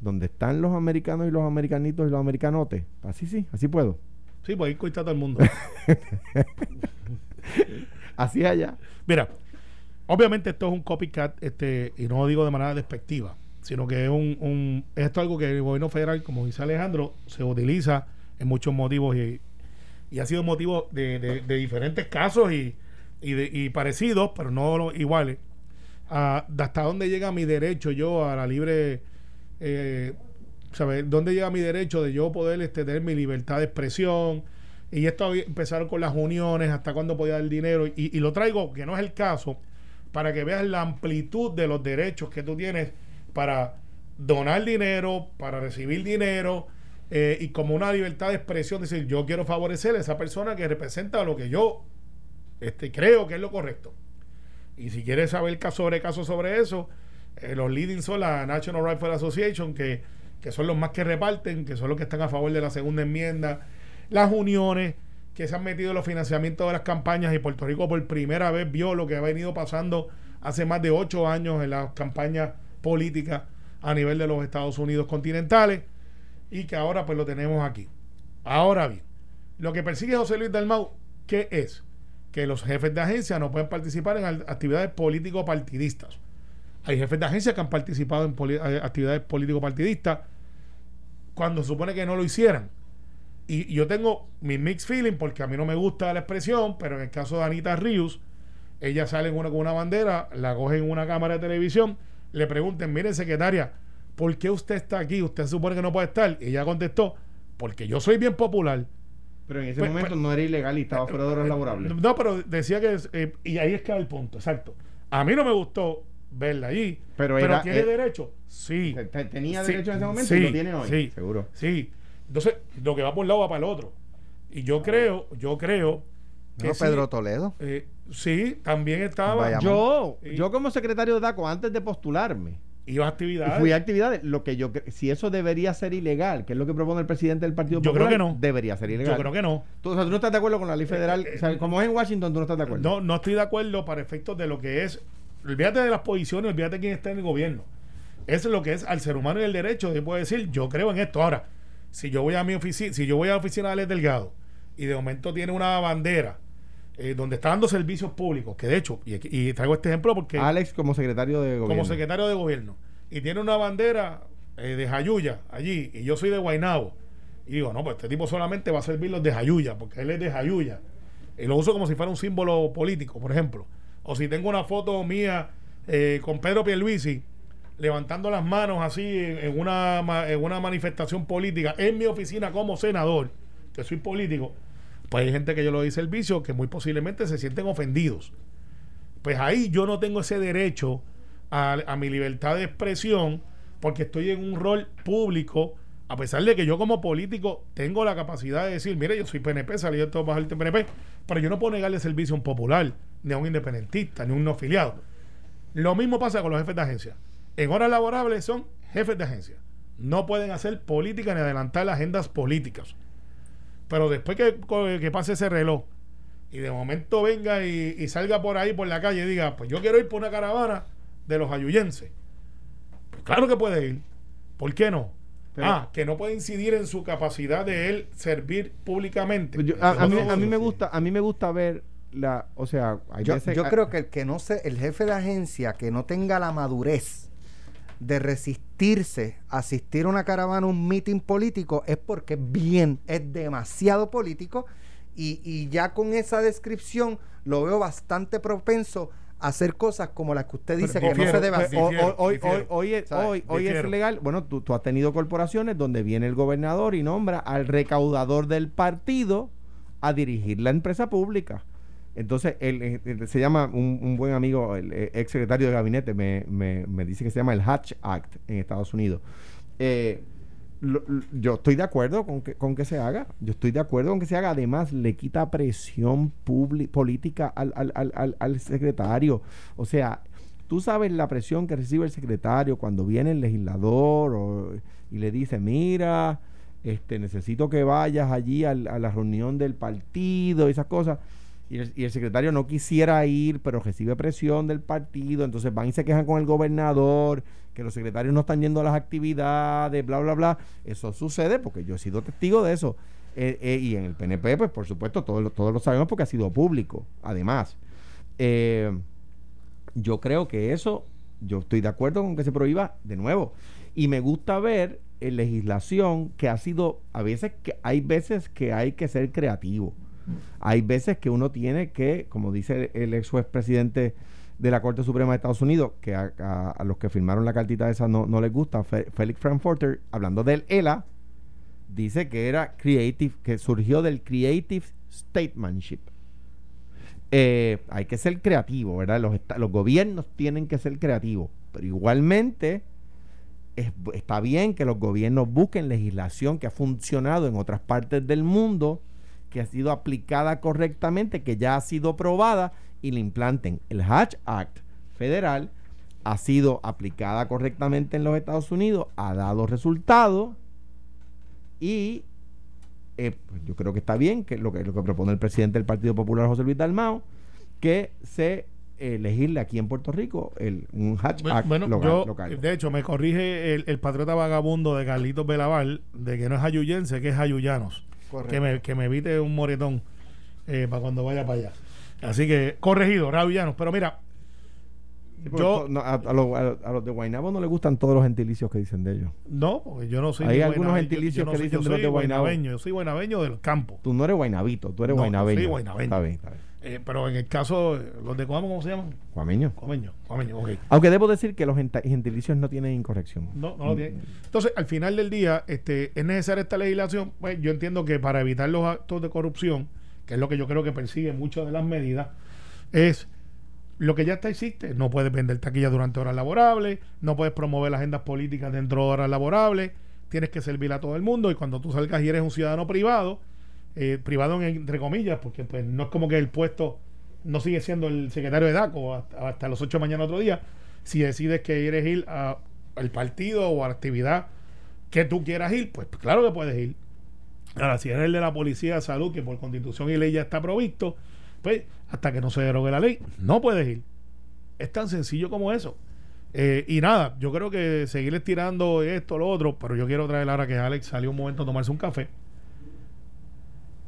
donde están los americanos y los americanitos y los americanotes. Así sí, así puedo. Sí, pues ahí cuesta todo el mundo. Así allá. Mira, obviamente esto es un copycat, este, y no lo digo de manera despectiva, sino que es un, un- esto es algo que el gobierno federal, como dice Alejandro, se utiliza en muchos motivos y, y ha sido motivo de, de- de diferentes casos y, y, de- y parecidos, pero no iguales. a- de hasta dónde llega mi derecho yo a la libre eh, ¿sabes? ¿Dónde llega mi derecho de yo poder este, tener mi libertad de expresión? Y esto empezaron con las uniones, hasta cuándo podía dar dinero. Y, y lo traigo, que no es el caso, para que veas la amplitud de los derechos que tú tienes para donar dinero, para recibir dinero, eh, y como una libertad de expresión, decir, yo quiero favorecer a esa persona que representa lo que yo este, creo que es lo correcto. Y si quieres saber caso sobre caso sobre eso, eh, los leading son la National Rifle Association, que, que son los más que reparten, que son los que están a favor de la segunda enmienda, las uniones que se han metido en los financiamientos de las campañas y Puerto Rico por primera vez vio lo que ha venido pasando hace más de ocho años en las campañas políticas a nivel de los Estados Unidos continentales y que ahora pues lo tenemos aquí. Ahora bien, lo que persigue José Luis Dalmau, ¿qué es? Que los jefes de agencia no pueden participar en actividades político-partidistas. Hay jefes de agencia que han participado en eh, actividades político-partidistas cuando se supone que no lo hicieran. Y, y yo tengo mi mixed feeling porque a mí no me gusta la expresión, pero en el caso de Anita Rius, ella sale en una, con una bandera, la cogen en una cámara de televisión, le pregunten, mire secretaria, ¿por qué usted está aquí? Usted se supone que no puede estar. Y ella contestó, porque yo soy bien popular. Pero en ese Pues, momento pues, no era ilegal y estaba fuera de horas laborables. No, pero decía que, eh, y ahí es que va el punto, exacto. A mí no me gustó verla allí, Pero pero, era- tiene eh, derecho, sí. Te- te- ¿Tenía Sí, derecho en ese momento sí, y lo tiene hoy? sí. Seguro. Sí. Entonces, lo que va por un lado va para el otro. Y yo creo, yo creo que No, sí, Pedro Toledo. eh, sí, también estaba. Vaya. Yo, yo como secretario de DACO, antes de postularme, Iba a actividades. fui a actividades, lo que yo si eso debería ser ilegal, que es lo que propone el presidente del Partido Yo creo Popular, que no. debería ser ilegal. yo creo que no. Tú, o sea, tú no estás de acuerdo con la ley federal, o sea, como es en Washington, tú no estás de acuerdo. No, no estoy de acuerdo para efectos de lo que es. Olvídate de las posiciones, olvídate de quién está en el gobierno. Eso es lo que es al ser humano y el derecho. Yo puedo decir, yo creo en esto. Ahora, si yo voy a mi oficina, si yo voy a la oficina de Alex Delgado y de momento tiene una bandera eh, donde está dando servicios públicos, que de hecho, y, y traigo este ejemplo porque Alex como secretario de gobierno. como secretario de gobierno y tiene una bandera eh, de Jayuya allí y yo soy de Guaynabo y digo, no, pues este tipo solamente va a servir los de Jayuya porque él es de Jayuya y lo uso como si fuera un símbolo político, por ejemplo. O si tengo una foto mía eh, con Pedro Pierluisi levantando las manos así en, una, en una manifestación política en mi oficina como senador, que soy político, pues hay gente que yo le doy servicio que muy posiblemente se sienten ofendidos. Pues ahí yo no tengo ese derecho a, a mi libertad de expresión porque estoy en un rol público, a pesar de que yo como político tengo la capacidad de decir, mire, yo soy PNP, salí de todo bajo el PNP, pero yo no puedo negarle servicio a un popular, ni a un independentista, ni a un no afiliado. Lo mismo pasa con los jefes de agencia. En horas laborables son jefes de agencia. no pueden hacer política ni adelantar agendas políticas. Pero después que, que pase ese reloj y de momento venga y, salga por ahí por la calle y diga, pues yo quiero ir por una caravana de los ayuyenses. Pues claro que puede ir. ¿Por qué no? ah, que no puede incidir en su capacidad de él servir públicamente. a, mí, me gusta, a mí me gusta ver la, o sea, yo, creo que el que no se, el jefe de agencia que no tenga la madurez de resistirse a asistir a una caravana, un meeting político, es porque bien, es demasiado político y, y ya con esa descripción lo veo bastante propenso hacer cosas como las que usted dice que no se debe hacer. Hoy, hoy, hoy, hoy, hoy es legal. Bueno, tú, tú, has tenido corporaciones donde viene el gobernador y nombra al recaudador del partido a dirigir la empresa pública. Entonces, él, se llama, un, un, buen amigo, el ex secretario de gabinete, me, me, me, dice que se llama el Hatch Act en Estados Unidos. Eh, yo estoy de acuerdo con que, con que se haga. Yo estoy de acuerdo con que se haga. Además, le quita presión política al, al, al, secretario. O sea, tú sabes la presión que recibe el secretario cuando viene el legislador y le dice, mira, este, necesito que vayas allí a la reunión del partido esas cosas y el, secretario no quisiera ir, pero recibe presión del partido, entonces van y se quejan con el gobernador, que los secretarios no están yendo a las actividades, bla, bla, bla. Eso sucede porque yo he sido testigo de eso. Eh, eh, y en el PNP, pues por supuesto, todos, todos lo sabemos porque ha sido público, además. Eh, yo creo que eso, yo estoy de acuerdo con que se prohíba de nuevo. Y me gusta ver en legislación que ha sido, a veces, que hay veces que hay que ser creativo hay veces que uno tiene que, como dice el ex juez presidente de la Corte Suprema de Estados Unidos, que a, los que firmaron la cartita esa no, no les gusta, Félix Frankfurter, hablando del ELA, dice que era creative, que surgió del creative statesmanship. Eh, hay que ser creativo, ¿verdad? Los, los gobiernos tienen que ser creativos, pero igualmente está bien que los gobiernos busquen legislación que ha funcionado en otras partes del mundo que ha sido aplicada correctamente, que ya ha sido probada y la implanten. El Hatch Act federal ha sido aplicada correctamente en los Estados Unidos, ha dado resultados y eh, pues yo creo que está bien que lo, que lo que propone el presidente del Partido Popular, José Luis Dalmao, que se elegirle aquí en Puerto Rico el, un hatch act local, De hecho, me corrige el, patriota vagabundo de Carlitos Belaval de que no es ayuyense, que es ayuyanos que me, que me evite un moretón eh, para cuando vaya para allá. Así que, corregido, Raúl Pero mira, yo, a, los, de Guaynabo no les gustan todos los gentilicios que dicen de ellos. No, porque yo no soy. Hay algunos gentilicios que dicen de los de Guaynabo. Yo soy guaynabeño del campo. Tú no eres guaynabito, tú eres no, guaynabeño. Sí, guaynabeño. Está bien, está bien. Eh, pero en el caso, los de Cuamo, ¿cómo se llaman? Cuameño. Cuameño, Cuameño, ok. Aunque debo decir que los gentilicios no tienen incorrección. No, no lo tienen. Entonces, al final del día, este, es necesaria esta legislación. Pues yo entiendo que para evitar los actos de corrupción, que es lo que yo creo que persigue muchas de las medidas, es lo que ya está existe. No puedes vender taquillas durante horas laborables, no puedes promover agendas políticas dentro de horas laborables, tienes que servir a todo el mundo y cuando tú salgas y eres un ciudadano privado, eh, privado entre comillas, porque pues no es como que el puesto no sigue siendo el secretario de DACO hasta, los 8 de mañana otro día. Si decides que quieres ir al partido o a la actividad que tú quieras ir, pues claro que puedes ir. Ahora, si eres el de la Policía de Salud, que por constitución y ley ya está provisto, pues hasta que no se derogue la ley, no puedes ir. Es tan sencillo como eso. Eh, y nada, yo creo que seguir estirando esto, lo otro, pero yo quiero traer ahora que Alex salió un momento a tomarse un café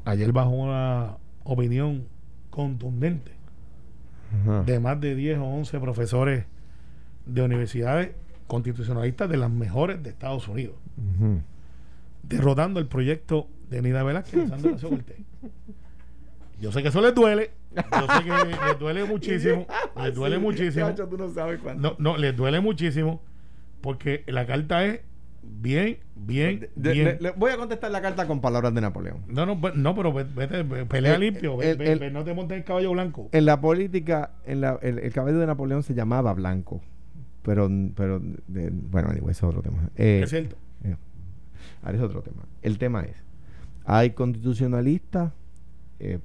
ayer bajo una opinión contundente de más de 10 o 11 profesores de universidades constitucionalistas de las mejores de Estados Unidos, derrotando el proyecto de Nida Velázquez Yo sé que eso les duele, yo sé que les duele muchísimo, les duele muchísimo. no, no, les duele muchísimo porque la carta es bien, bien, bien. Le, voy a contestar la carta con palabras de Napoleón. No, no, no pero vete, pelea limpio, no te montes el caballo blanco. En la política, en la, el, caballo de Napoleón se llamaba blanco, pero, pero bueno, ese es otro tema. Eh, es cierto. Eh, es otro tema. El tema es, hay constitucionalistas, eh,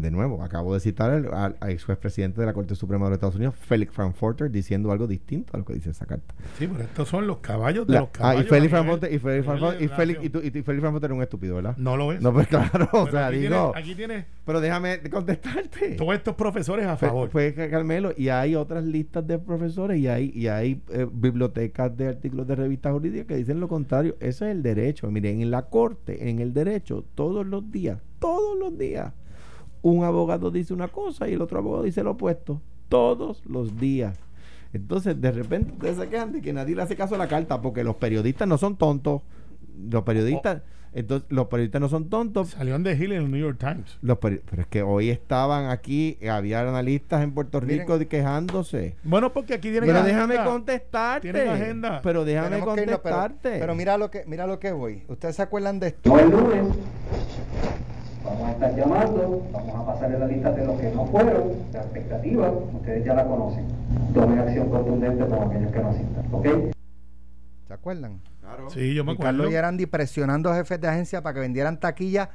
de nuevo, acabo de citar al, al, al ex presidente de la Corte Suprema de los Estados Unidos, Felix Frankfurter, diciendo algo distinto a lo que dice esa carta. Sí, pero estos son los caballos de La- los ah, caballos. y Felix Frankfurter, y Felix Frankfurter, y Felix, y, Felix Frankfurter es un estúpido, ¿verdad? No lo ves. No, pues claro, o sea, aquí digo, Tienes, aquí tienes pero déjame contestarte. todos estos profesores a Fue- favor. Fue que Carmelo, y hay otras listas de profesores y hay, y hay eh, bibliotecas de artículos de revistas jurídicas que dicen lo contrario. Ese es el derecho. Miren, en la corte, en el derecho, todos los días, todos los días, un abogado dice una cosa y el otro abogado dice lo opuesto. Todos los días. Entonces, de repente, ustedes se quejan de que nadie le hace caso a la carta porque los periodistas no son tontos. Los periodistas, entonces, los periodistas no son tontos. Salió en The Hill en el New York Times. Los pero es que hoy estaban aquí, había analistas en Puerto Miren. Rico quejándose. Bueno, porque aquí tienen Pero déjame contestarte. Tienen agenda. Pero déjame Tenemos que irnos, pero- contestarte. pero, mira lo que mira lo que voy. ¿Ustedes se acuerdan de esto? No el lunes, vamos a estar llamando, vamos a pasarle la lista de los que no fueron, la expectativa, ustedes ya la conocen. Tomen acción contundente con aquellos que no asistan, ¿ok? ¿Se acuerdan? Sí, yo me Y acuerdo. Carlos Gerandi presionando a jefes de agencia para que vendieran taquilla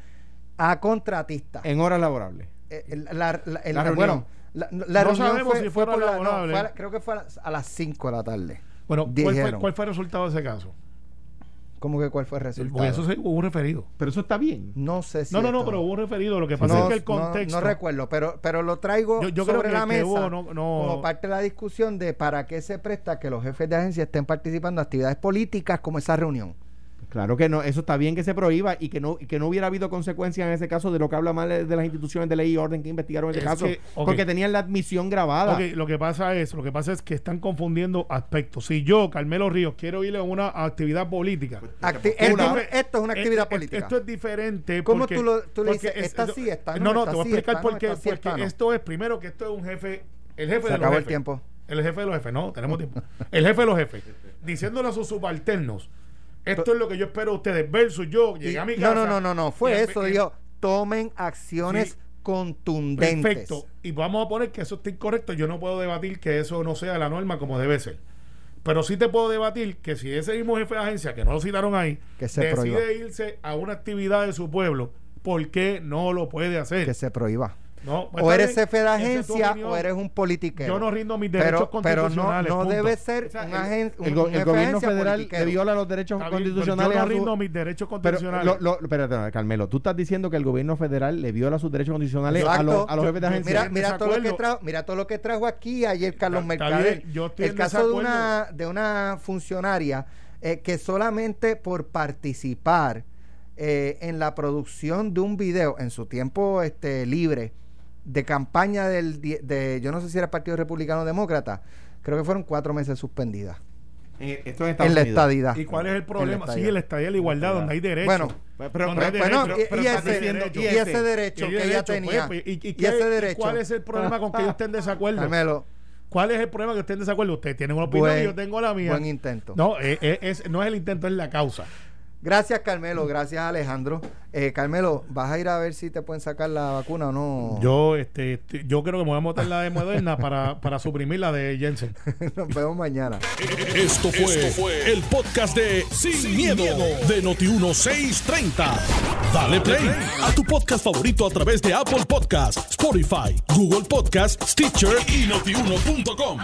a contratistas. En horas laborables. Eh, el- la, la- el- La reunión. bueno, la, la No reunión sabemos fue, si fue por la- no, fue a creo que fue a las, a las 5 de la tarde. Bueno, ¿cuál fue, Dijeron. ¿cuál fue el resultado de ese caso? ¿Cómo que cuál fue el resultado? Porque eso se, hubo un referido. Pero eso está bien. No sé si No, no, no, pero hubo un referido. Lo que pasa no, es que el contexto. No, recuerdo, pero, pero lo traigo Yo- yo creo sobre que- la que mesa hubo, no- no- como parte de la discusión de para qué se presta que los jefes de agencia estén participando en actividades políticas como esa reunión. Claro que no, eso está bien que se prohíba y que no y que no hubiera habido consecuencias en ese caso de lo que habla mal de las instituciones de ley y orden que investigaron ese Es caso, que, porque tenían la admisión grabada. Lo que pasa es, lo que pasa es que están confundiendo aspectos. Si yo, Carmelo Ríos, quiero ir a una actividad política. Acti- Una- esto, esto es una actividad eh, eh, política. Esto es diferente. ¿Cómo porque- tú lo- tú le dices, esta sí, esta no, No, no, te voy a explicar por qué. porque no. esto es, primero, que esto es un jefe, el jefe Se de los acabó el jefes. tiempo. El jefe de los jefes, no, tenemos tiempo. El jefe de los jefes, diciéndole a sus subalternos, esto es lo que yo espero de ustedes, versus yo, llegué Y- a mi no, casa. no, no, no, no, y fue eso, dijo, tomen acciones Sí. contundentes. Perfecto. Y vamos a poner que eso esté incorrecto. Yo no puedo debatir que eso no sea la norma como debe ser. Pero sí te puedo debatir que si ese mismo jefe de agencia, que no lo citaron ahí, Que se decide prohíba. irse a una actividad de su pueblo, ¿por qué no lo puede hacer? Que se prohíba. No, pues o está eres jefe de agencia opinión. o eres un politiquero. Yo no rindo mis derechos pero, pero no, constitucionales. no debe ser O sea, un, el- agen- el, gobierno federal le viola los derechos pero constitucionales yo no su- rindo mis derechos Pero, constitucionales. lo, lo, espérate, Carmelo, tú estás diciendo que el gobierno federal le viola sus derechos constitucionales a los, a los jefes de agencia. Mira, todo lo que trajo, mira todo lo que trajo aquí ayer Carlos Está- está Mercader. bien, yo estoy el caso de una de una funcionaria eh, que solamente por participar eh, en la producción de un video en su tiempo este libre de campaña del de yo no sé si era el Partido Republicano o Demócrata, creo que fueron cuatro meses suspendidas Eh, esto es Estados en la estadidad. ¿Y cuál es el En la problema? Sí, estadía. el estadía de la igualdad, donde hay derechos. Bueno, Pero- Bueno, derecho, y, pero y ese, diciendo- y ese derecho Y que ella derecho, tenía. pues, pues, ¿y, y y qué- ese y derecho. ¿Cuál es el problema con que yo esté en desacuerdo? Carmelo, ¿Cuál es el problema que usted en desacuerdo? Usted tiene una opinión buen- y yo tengo la mía. buen intento. No, eh, eh, es, no es el intento, es la causa. Gracias, Carmelo. Gracias, Alejandro. Eh, Carmelo, ¿vas a ir a ver si te pueden sacar la vacuna o no? Yo, este, este, yo creo que me voy a montar la de Moderna para, para suprimir la de Jensen. Nos vemos mañana. Esto fue, el podcast de Sin, miedo, de Noti1630. Dale play a tu podcast favorito a través de Apple Podcasts, Spotify, Google Podcasts, Stitcher y notiuno.com.